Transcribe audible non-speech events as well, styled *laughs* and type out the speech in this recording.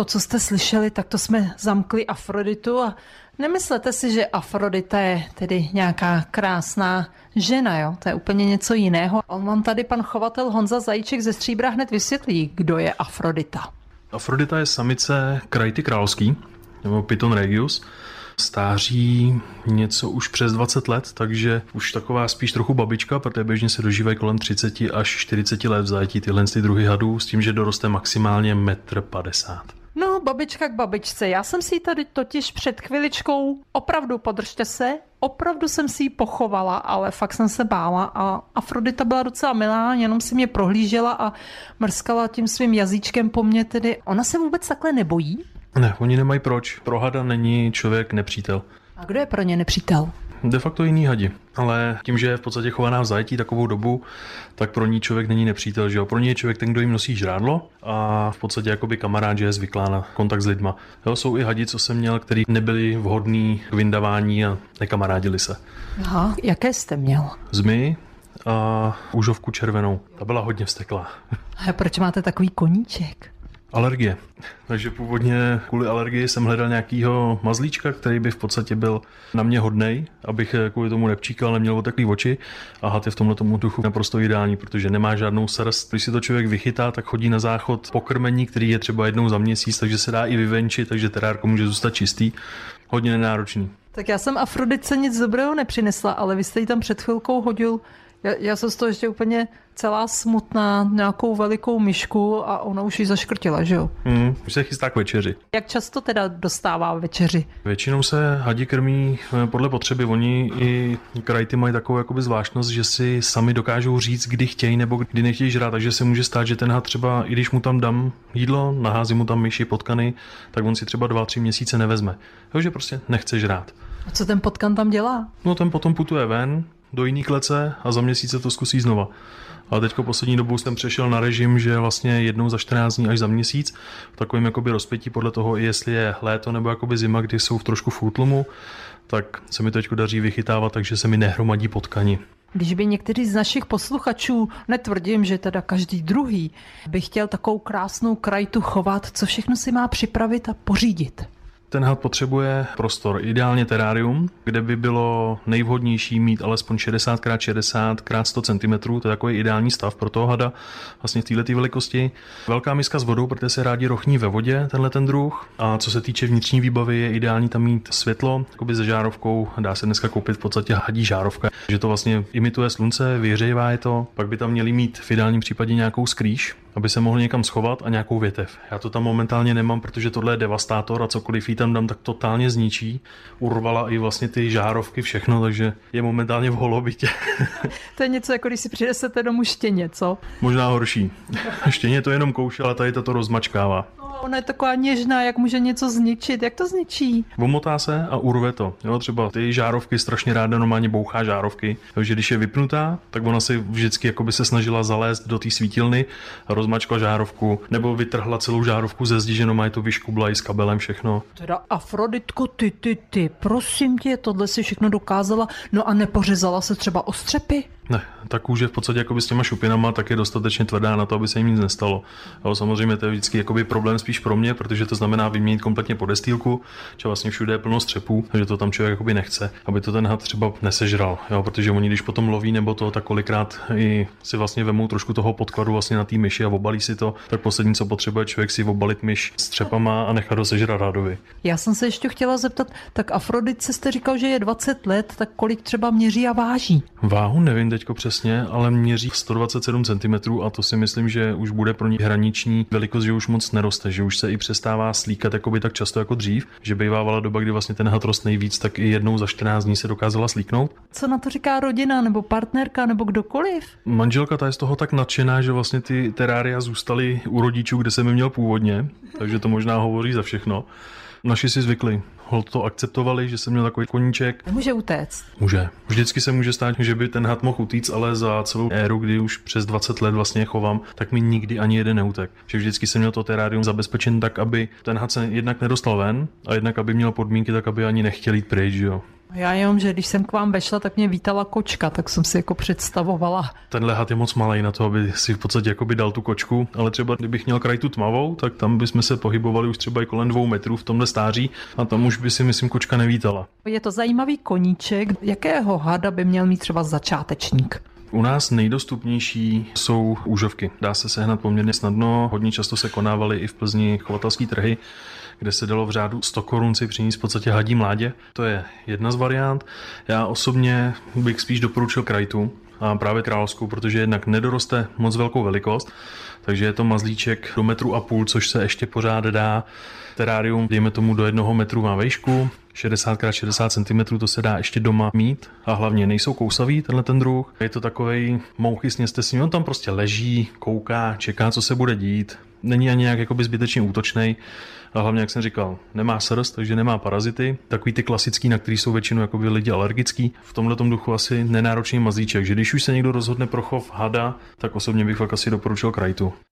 to, co jste slyšeli, tak to jsme zamkli Afroditu a nemyslete si, že Afrodita je tedy nějaká krásná žena, jo? To je úplně něco jiného. On vám tady pan chovatel Honza Zajíček ze Stříbra hned vysvětlí, kdo je Afrodita. Afrodita je samice krajty královský, nebo Python regius, stáří něco už přes 20 let, takže už taková spíš trochu babička, protože běžně se dožívají kolem 30 až 40 let v zajetí tyhle ty druhy hadů, s tím, že doroste maximálně 1,50 m. No, babička k babičce. Já jsem si ji tady totiž před chviličkou, opravdu podržte se, opravdu jsem si ji pochovala, ale fakt jsem se bála a Afrodita byla docela milá, jenom si mě prohlížela a mrskala tím svým jazyčkem po mně tedy. Ona se vůbec takhle nebojí? Ne, oni nemají proč. Pro hada není člověk nepřítel. A kdo je pro ně nepřítel? De facto jiný hadi. Ale tím, že je v podstatě chovaná v zajetí takovou dobu, tak pro ní člověk není nepřítel. Že jo? Pro ní je člověk ten, kdo jim nosí žrádlo a v podstatě jakoby kamarád, že je zvyklá na kontakt s lidma. Jo, jsou i hadi, co jsem měl, který nebyli vhodní k vyndavání a nekamarádili se. Aha, jaké jste měl? Zmy a úžovku červenou. Ta byla hodně vsteklá. A proč máte takový koníček? Alergie. Takže původně kvůli alergii jsem hledal nějakýho mazlíčka, který by v podstatě byl na mě hodnej, abych kvůli tomu nepčíkal, neměl oteklý oči. A had je v tomhle tomu duchu naprosto ideální, protože nemá žádnou srst. Když si to člověk vychytá, tak chodí na záchod pokrmení, který je třeba jednou za měsíc, takže se dá i vyvenčit, takže terárko může zůstat čistý. Hodně nenáročný. Tak já jsem Afrodice nic dobrého nepřinesla, ale vy jste ji tam před chvilkou hodil já, já jsem z toho ještě úplně celá smutná, nějakou velikou myšku a ona už ji zaškrtila, že jo? Mm, už se chystá k večeři. Jak často teda dostává večeři? Většinou se hadi krmí eh, podle potřeby. Oni i krajty mají takovou jakoby zvláštnost, že si sami dokážou říct, kdy chtějí nebo kdy nechtějí žrát, takže se může stát, že ten had třeba, i když mu tam dám jídlo, naházím mu tam myši, potkany, tak on si třeba dva, tři měsíce nevezme. Jo, že prostě nechce žrát. A co ten potkan tam dělá? No ten potom putuje ven, do jiný klece a za měsíce to zkusí znova. Ale teďko poslední dobou jsem přešel na režim, že vlastně jednou za 14 dní až za měsíc, v takovém jakoby rozpětí podle toho, jestli je léto nebo jakoby zima, kdy jsou v trošku v útlumu, tak se mi teď daří vychytávat, takže se mi nehromadí potkani. Když by některý z našich posluchačů, netvrdím, že teda každý druhý, by chtěl takovou krásnou krajtu chovat, co všechno si má připravit a pořídit? Ten had potřebuje prostor, ideálně terárium, kde by bylo nejvhodnější mít alespoň 60 x 60 x 100 cm, to je takový ideální stav pro toho hada, vlastně v této velikosti. Velká miska s vodou, protože se rádi rochní ve vodě, tenhle ten druh. A co se týče vnitřní výbavy, je ideální tam mít světlo, jakoby se žárovkou, dá se dneska koupit v podstatě hadí žárovka, že to vlastně imituje slunce, vyhřejvá je to. Pak by tam měli mít v ideálním případě nějakou skrýž, aby se mohl někam schovat a nějakou větev. Já to tam momentálně nemám, protože tohle je devastátor a cokoliv jí tam dám, tak totálně zničí. Urvala i vlastně ty žárovky, všechno, takže je momentálně v holobitě. *laughs* to je něco jako když si přinesete domů štěně, co? Možná horší. *laughs* štěně to jenom kouše, ale tady to rozmačkává. No, ona je taková něžná, jak může něco zničit. Jak to zničí? Vomotá se a urve to. Jo, třeba ty žárovky strašně ráda normálně bouchá žárovky. Takže když je vypnutá, tak ona si vždycky jako by se snažila zalézt do té svítilny a rozmačkla žárovku, nebo vytrhla celou žárovku ze zdi, že no je to vyškubla i s kabelem všechno. Teda Afroditko, ty, ty, ty, prosím tě, tohle si všechno dokázala, no a nepořezala se třeba o střepy? Ne, ta kůže v podstatě jakoby s těma šupinama tak je dostatečně tvrdá na to, aby se jim nic nestalo. Jo, samozřejmě to je vždycky jakoby problém spíš pro mě, protože to znamená vyměnit kompletně podestýlku, že vlastně všude je plno střepů, takže to tam člověk jakoby nechce, aby to ten had třeba nesežral, jo, protože oni když potom loví nebo to, tak kolikrát i si vlastně vemou trošku toho podkladu vlastně na té myši a obalí si to, tak poslední, co potřebuje člověk si obalit myš s třepama a nechat ho sežrat rádovi. Já jsem se ještě chtěla zeptat, tak Afrodice jste říkal, že je 20 let, tak kolik třeba měří a váží? Váhu nevím teďko přesně, ale měří 127 cm a to si myslím, že už bude pro ní hraniční velikost, že už moc neroste, že už se i přestává slíkat jakoby tak často jako dřív, že bývávala doba, kdy vlastně ten had rost nejvíc, tak i jednou za 14 dní se dokázala slíknout. Co na to říká rodina nebo partnerka nebo kdokoliv? Manželka ta je z toho tak nadšená, že vlastně ty terária zůstaly u rodičů, kde jsem je měl původně, takže to možná hovoří za všechno. Naši si zvykli, hol to akceptovali, že jsem měl takový koníček. Může utéct. Může. Vždycky se může stát, že by ten had mohl utíct, ale za celou éru, kdy už přes 20 let vlastně chovám, tak mi nikdy ani jeden neutek. Že vždycky jsem měl to terárium zabezpečen tak, aby ten had se jednak nedostal ven a jednak, aby měl podmínky tak, aby ani nechtěl jít pryč, jo. Já jenom, že když jsem k vám vešla, tak mě vítala kočka, tak jsem si jako představovala. Tenhle had je moc malý na to, aby si v podstatě jako by dal tu kočku, ale třeba kdybych měl kraj tu tmavou, tak tam bychom se pohybovali už třeba i kolem dvou metrů v tomhle stáří a tam už by si myslím kočka nevítala. Je to zajímavý koníček. Jakého hada by měl mít třeba začátečník? U nás nejdostupnější jsou úžovky. Dá se sehnat poměrně snadno, hodně často se konávaly i v Plzni chovatelské trhy, kde se dalo v řádu 100 korun si přinést v podstatě hadí mládě. To je jedna z variant. Já osobně bych spíš doporučil krajtu, a právě královskou, protože jednak nedoroste moc velkou velikost, takže je to mazlíček do metru a půl, což se ještě pořád dá. Terárium, dejme tomu do jednoho metru má vejšku, 60x60 cm to se dá ještě doma mít a hlavně nejsou kousavý tenhle ten druh. Je to takový mouchy sněste s ním, on tam prostě leží, kouká, čeká, co se bude dít. Není ani nějak jakoby zbytečně útočný. A hlavně, jak jsem říkal, nemá srst, takže nemá parazity. Takový ty klasický, na který jsou většinou jakoby lidi alergický. V tomhle duchu asi nenáročný mazlíček, že když už se někdo rozhodne pro chov hada, tak osobně bych fakt asi doporučil krajtu.